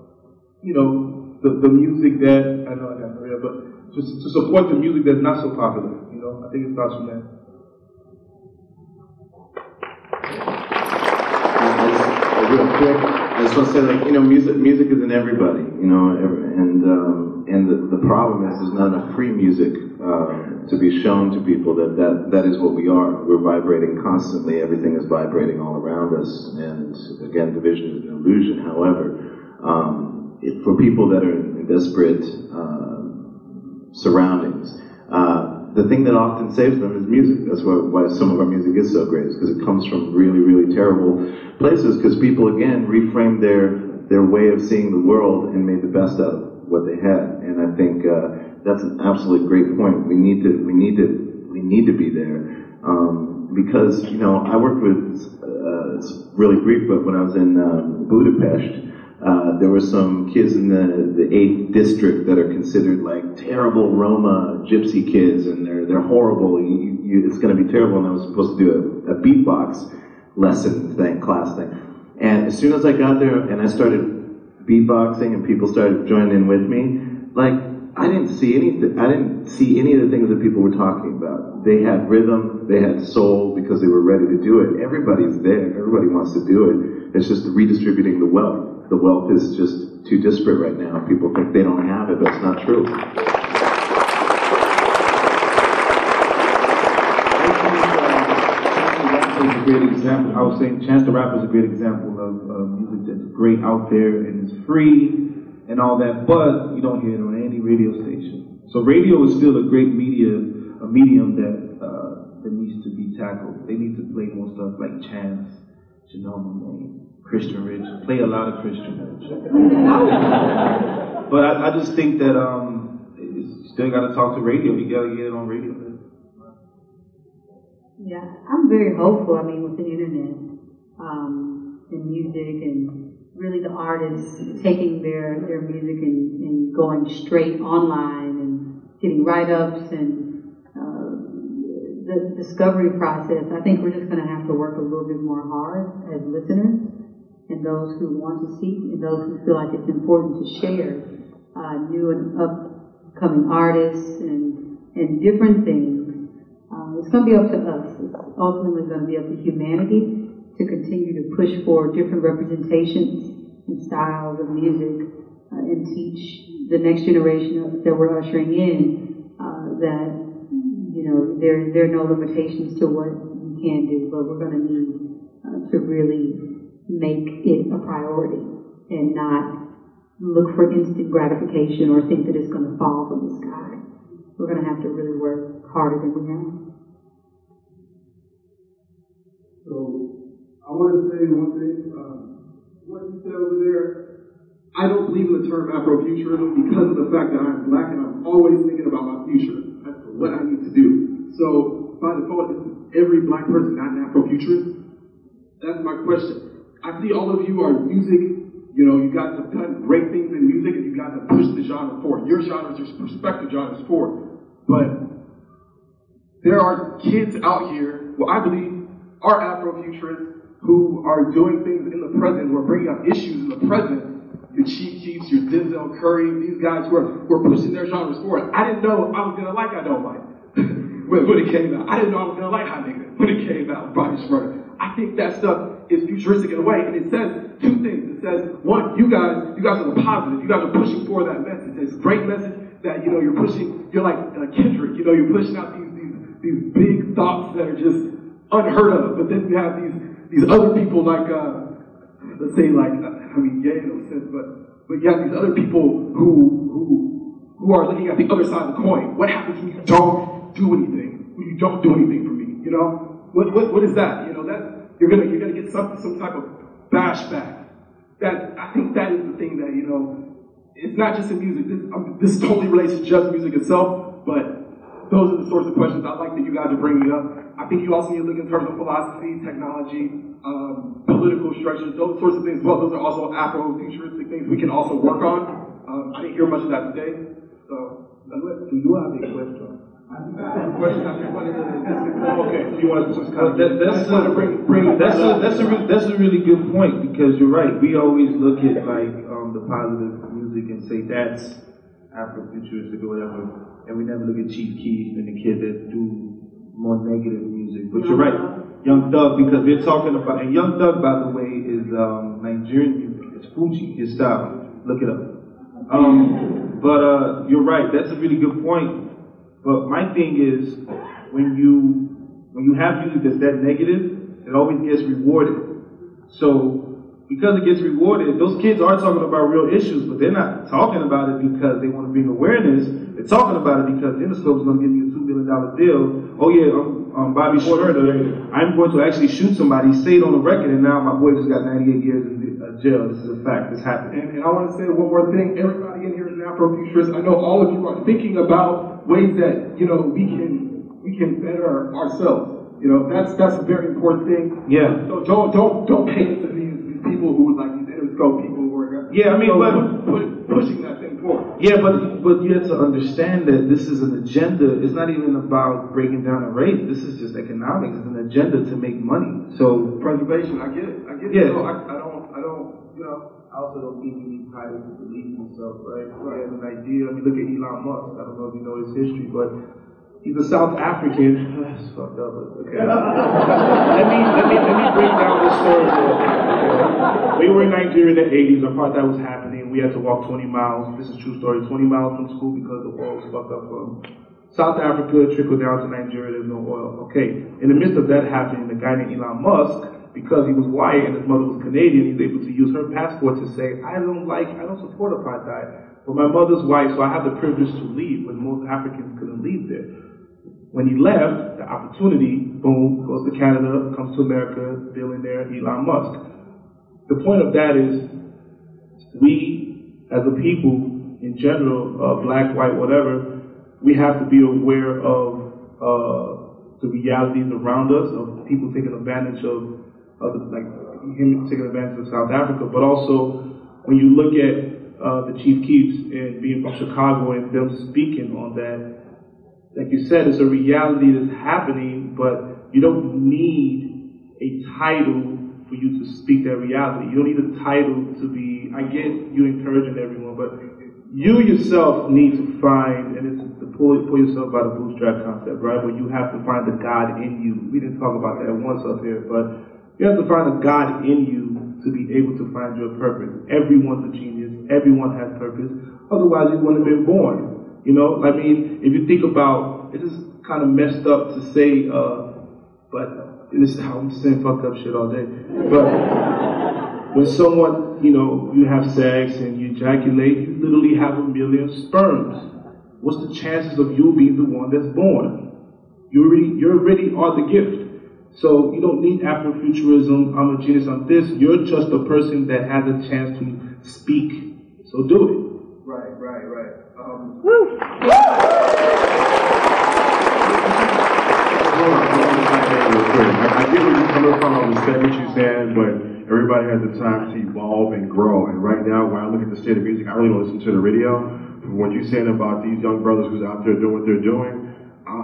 you know, the, the music that I know I got but to, to support the music that's not so popular. You know, I think it starts from there. Quick, I just want to say, like, you know, music, music is in everybody, you know, and um, and the, the problem is there's not enough free music uh, to be shown to people that, that that is what we are. We're vibrating constantly. Everything is vibrating all around us, and again, division is an illusion. However, um, it, for people that are in desperate uh, surroundings. Uh, the thing that often saves them is music. That's why, why some of our music is so great, is because it comes from really, really terrible places. Because people, again, reframed their their way of seeing the world and made the best out of what they had. And I think uh, that's an absolutely great point. We need to, we need to, we need to be there. Um, because you know, I worked with uh, it's really brief, but when I was in um, Budapest, uh, there were some kids in the, the eighth district that are considered like terrible Roma gypsy kids, and they're they're horrible. You, you, it's going to be terrible. And I was supposed to do a, a beatbox lesson thing, class thing. And as soon as I got there and I started beatboxing, and people started joining in with me, like I didn't see anything. I didn't see any of the things that people were talking about. They had rhythm, they had soul because they were ready to do it. Everybody's there. Everybody wants to do it. It's just redistributing the wealth. The wealth is just too disparate right now. People think they don't have it, but it's not true. is a great example. I was saying Chance the Rapper is a great example of uh, music that's great out there and is free and all that, but you don't hear it on any radio station. So radio is still a great media, a medium that uh, that needs to be tackled. They need to play more stuff like Chance, Janelle Monáe, Christian Rich. Play a lot of Christian Rich. but I, I just think that um, you still got to talk to radio. You got to get it on radio. Yeah, I'm very hopeful. I mean, with the internet um, and music, and really the artists taking their their music and, and going straight online and getting write ups and uh, the discovery process. I think we're just going to have to work a little bit more hard as listeners and those who want to seek and those who feel like it's important to share uh, new and upcoming artists and and different things. Um, it's going to be up to us. It's ultimately going to be up to humanity to continue to push for different representations and styles of music uh, and teach the next generation of, that we're ushering in uh, that you know there there are no limitations to what you can do, but we're going to need uh, to really make it a priority and not look for instant gratification or think that it's going to fall from the sky. We're going to have to really work harder than we have. So I want to say one thing. Um, what you said over there, I don't believe in the term Afrofuturism because of the fact that I'm black and I'm always thinking about my future as to what I need to do. So by default, is every black person not an Afrofuturist? That's my question. I see all of you are music. You know, you guys have done great things in music and you guys have pushed the genre forward. Your genres, your perspective genres forward. But there are kids out here, well, I believe, are Afrofuturists who are doing things in the present, who are bringing up issues in the present. Your Chief Keefs, your Denzel Curry, these guys who are, who are pushing their genres forward. I didn't know I was gonna like I Don't Like when, when it came out. I didn't know I was gonna like Hot Nigga when it came out, Bobby Shmurda. I think that stuff is futuristic in a way, and it says two things. It says, one, you guys, you guys are the positive. You guys are pushing for that message. It's a great message that you know you're pushing. You're like uh, Kendrick. You know, you're pushing out these these these big thoughts that are just unheard of. But then you have these these other people like uh, let's say like uh, I mean, yeah, no sense, but but you have these other people who who who are looking at the other side of the coin. What happens when you don't do anything? When you don't do anything for me? You know, what what what is that? You know, that's you're gonna you're gonna get some some type of bash back. That I think that is the thing that you know. It's not just in music. This um, this totally relates to just music itself, but those are the sorts of questions I like that you guys are bringing up. I think you also need to look in terms of philosophy, technology, um, political structures, those sorts of things. Well, those are also Afro-futuristic things we can also work on. Um, I didn't hear much of that today, so that's it. Do you have a question? Question. I just wanted to. Okay, you want to just kind of. That, that's I just wanted to bring bring that's a that's a that's a really good point because you're right. We always look at like um, the positive music and say that's Afrofuturistic or whatever, and we never look at Chief Keef and the kids that do more negative music. But you're right, Young Thug, because we're talking about and Young Thug, by the way, is um, Nigerian music. It's Fuji, his style. Look it up. Um, but uh, you're right. That's a really good point. But my thing is, when you when you have music that's that negative, it always gets rewarded. So because it gets rewarded, those kids are talking about real issues, but they're not talking about it because they want to bring awareness. They're talking about it because Interscope is going to give me a two million dollar deal. Oh yeah, I'm, I'm Bobby Shmurda. I'm going to actually shoot somebody, say it on the record, and now my boy just got 98 years jail. This is a fact. This happened. And, and I want to say one more thing. Everybody in here is an Afrofuturist. I know all of you are thinking about ways that you know we can we can better ourselves. You know that's that's a very important thing. Yeah. So don't don't don't pay into these these people who like these Interscope people who are Yeah, I mean, so but- pu- pu- pushing that thing forward. Yeah, but but you have to understand that this is an agenda. It's not even about breaking down a race. This is just economics. It's an agenda to make money. So Preservation. I get it. I get Yeah. it. So I, I don't I don't you know I also don't think you need titles to believe in yourself, right? I have an idea. I mean, look at Elon Musk. I don't know if you know his history, but he's a South African. That's fucked up, but okay. let me let me let me break down this story. We were in Nigeria in the 80s. Apartheid was happening. We had to walk 20 miles. This is a true story. 20 miles from school because the oil was fucked up from South Africa, trickled down to Nigeria. There's no oil. Okay. In the midst of that happening, the guy named Elon Musk, because he was white and his mother was Canadian, he's able to use her passport to say, I don't like, I don't support apartheid. But my mother's white, so I have the privilege to leave when most Africans couldn't leave there. When he left, the opportunity, boom, goes to Canada, comes to America, billionaire Elon Musk. The point of that is, we as a people, in general, uh, black, white, whatever, we have to be aware of uh, the realities around us, of people taking advantage of, of like him taking advantage of South Africa, but also when you look at uh, the Chief Keefs and being from Chicago and them speaking on that, like you said, it's a reality that's happening, but you don't need a title for you to speak that reality. You don't need a title to be, I get you encouraging everyone, but you yourself need to find, and it's the pull, pull yourself by the bootstrap concept, right? Where you have to find the God in you. We didn't talk about that once up here, but you have to find the God in you to be able to find your purpose. Everyone's a genius. Everyone has purpose. Otherwise, you wouldn't have been born. You know, I mean, if you think about, it is kind of messed up to say, uh, but this is how I'm saying fucked up shit all day. But when someone, you know, you have sex and you ejaculate, you literally have a million sperms. What's the chances of you being the one that's born? You already, you already are the gift. So you don't need Afrofuturism. I'm a genius on this. You're just a person that has a chance to speak. So do it. Right, right, right. Um, I, I get where you're coming from, I respect what you're saying, but everybody has the time to evolve and grow. And right now, when I look at the state of music, I really don't listen to the radio. What you're saying about these young brothers who's out there doing what they're doing,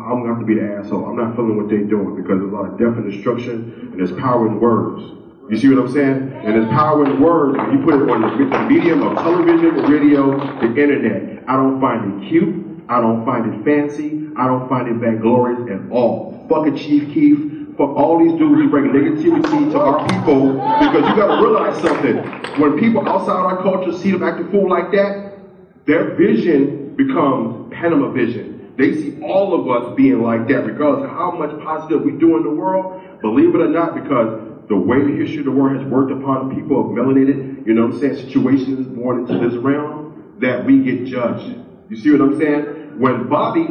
I'm have to be the asshole. I'm not feeling what they're doing because there's a lot of death and destruction, and there's power in words. You see what I'm saying? And there's power in words. When you put it on the, the medium of television, radio, the internet. I don't find it cute. I don't find it fancy. I don't find it vainglorious at all. Fuck a Chief Keef. Fuck all these dudes who bring negativity to our people because you gotta realize something. When people outside our culture see them acting fool like that, their vision becomes Panama vision. They see all of us being like that, regardless of how much positive we do in the world. Believe it or not, because the way the history of the world has worked upon people of melanated, you know what I'm saying, situations born into this realm, that we get judged. You see what I'm saying? When Bobby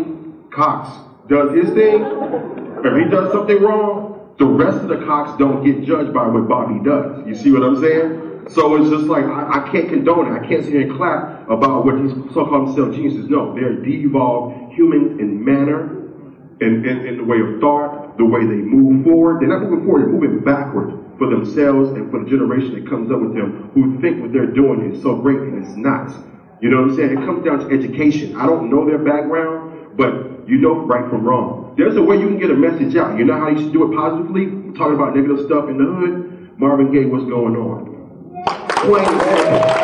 Cox does his thing, if he does something wrong, the rest of the Cox don't get judged by what Bobby does. You see what I'm saying? So it's just like, I, I can't condone it. I can't sit here and clap about what these so-called themselves geniuses. No, they're de-evolved humans in manner, in, in, in the way of thought, the way they move forward. They're not moving forward, they're moving backward for themselves and for the generation that comes up with them who think what they're doing is so great and it's not. You know what I'm saying? It comes down to education. I don't know their background, but you know right from wrong. There's a way you can get a message out. You know how you should do it positively? We're talking about negative stuff in the hood. Marvin Gaye, what's going on? And simple.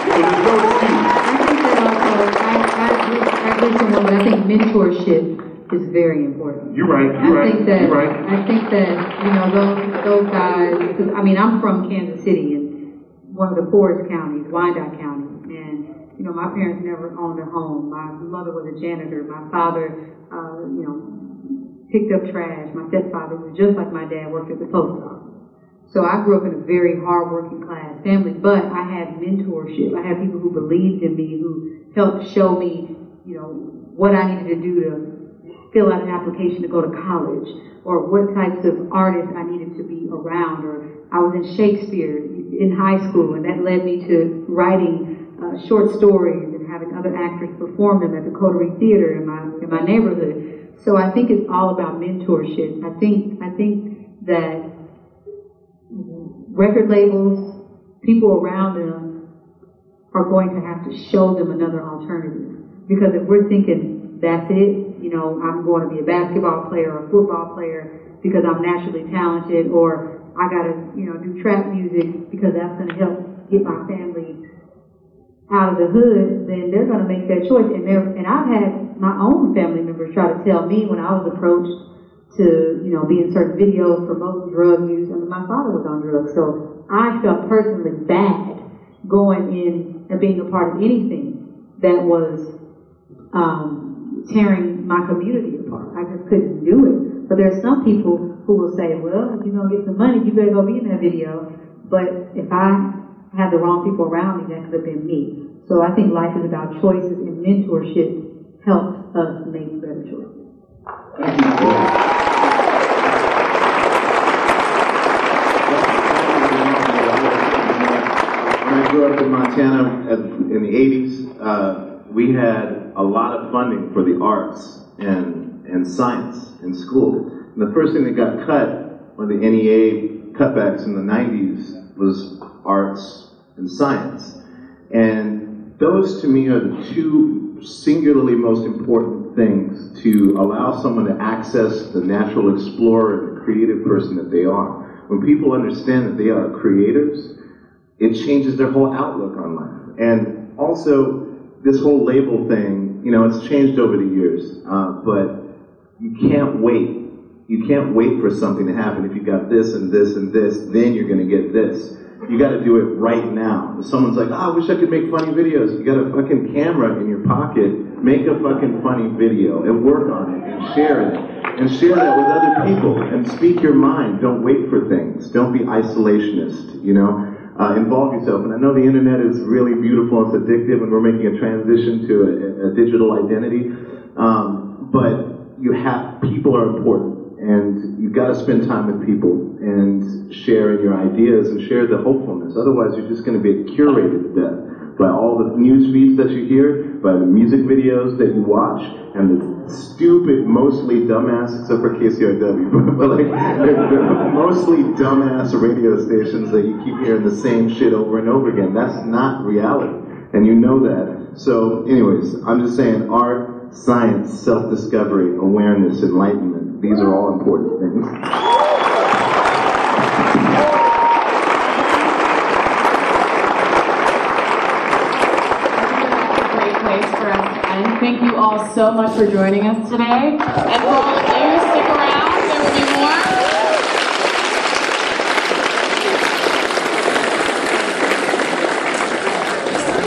So there's no excuse. I but I think mentorship is very important. You're right. I You're right. think that You're right. I think that you know those those guys. Because I mean, I'm from Kansas City, and one of the poorest counties, Wyandotte County, and you know my parents never owned a home. My mother was a janitor. My father, uh, you know, picked up trash. My stepfather was just like my dad, worked at the post office. So I grew up in a very hard-working class family, but I had mentorship. I had people who believed in me, who helped show me, you know, what I needed to do to fill out an application to go to college, or what types of artists I needed to be around. Or I was in Shakespeare in high school, and that led me to writing uh, short stories and having other actors perform them at the Coterie Theater in my in my neighborhood. So I think it's all about mentorship. I think I think that record labels, people around them are going to have to show them another alternative. Because if we're thinking that's it, you know, I'm going to be a basketball player or a football player because I'm naturally talented or I gotta, you know, do trap music because that's gonna help get my family out of the hood, then they're going to make that choice. And they're, and I've had my own family members try to tell me when I was approached to, you know, be in certain videos promoting drug use. I mean, my father was on drugs, so I felt personally bad going in and being a part of anything that was um, tearing my community apart. I just couldn't do it. But there's some people who will say, well, if you're going to get some money, you better go be in that video. But if I had the wrong people around me, that could have been me. So I think life is about choices and mentorship helps us make better choices. When I grew up in Montana in the 80s, uh, we had a lot of funding for the arts and, and science in school. And the first thing that got cut when the NEA cutbacks in the 90s was arts and science. And those to me are the two singularly most important things to allow someone to access the natural explorer and the creative person that they are. When people understand that they are creators, it changes their whole outlook on life. And also, this whole label thing, you know, it's changed over the years, uh, but you can't wait. You can't wait for something to happen. If you got this and this and this, then you're going to get this. You got to do it right now. If someone's like, oh, I wish I could make funny videos. You got a fucking camera in your pocket. Make a fucking funny video and work on it and share it. And share that with other people and speak your mind. Don't wait for things. Don't be isolationist, you know? Uh, involve yourself. And I know the internet is really beautiful, it's addictive, and we're making a transition to a, a digital identity. Um, but you have, people are important, and you've got to spend time with people and share your ideas and share the hopefulness. Otherwise, you're just going to be curated to death by all the news feeds that you hear, by the music videos that you watch, and the stupid, mostly dumbass, except for KCRW, but like mostly dumbass radio stations that you keep hearing the same shit over and over again. That's not reality, and you know that. So, anyways, I'm just saying, art, science, self-discovery, awareness, enlightenment. These are all important things. great place for us to end. Thank you all so much for joining us today. And for all of you, stick around. There will be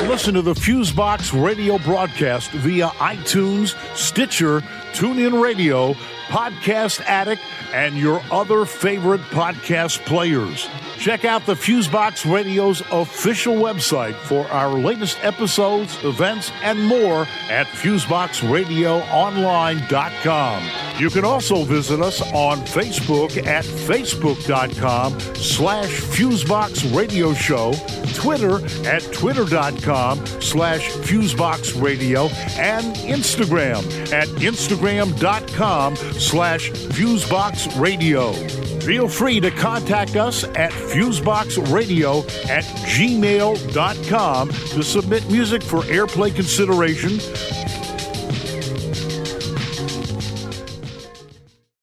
more. Listen to the Fusebox radio broadcast via iTunes, Stitcher, TuneIn Radio, Podcast Addict, and your other favorite podcast players. Check out the Fusebox Radio's official website for our latest episodes, events, and more at FuseboxRadioOnline.com. You can also visit us on Facebook at Facebook.com slash Fusebox Radio Show, Twitter at Twitter.com slash Fusebox Radio, and Instagram at Instagram.com slash Fusebox Radio. Feel free to contact us at fuseboxradio at gmail.com to submit music for airplay consideration,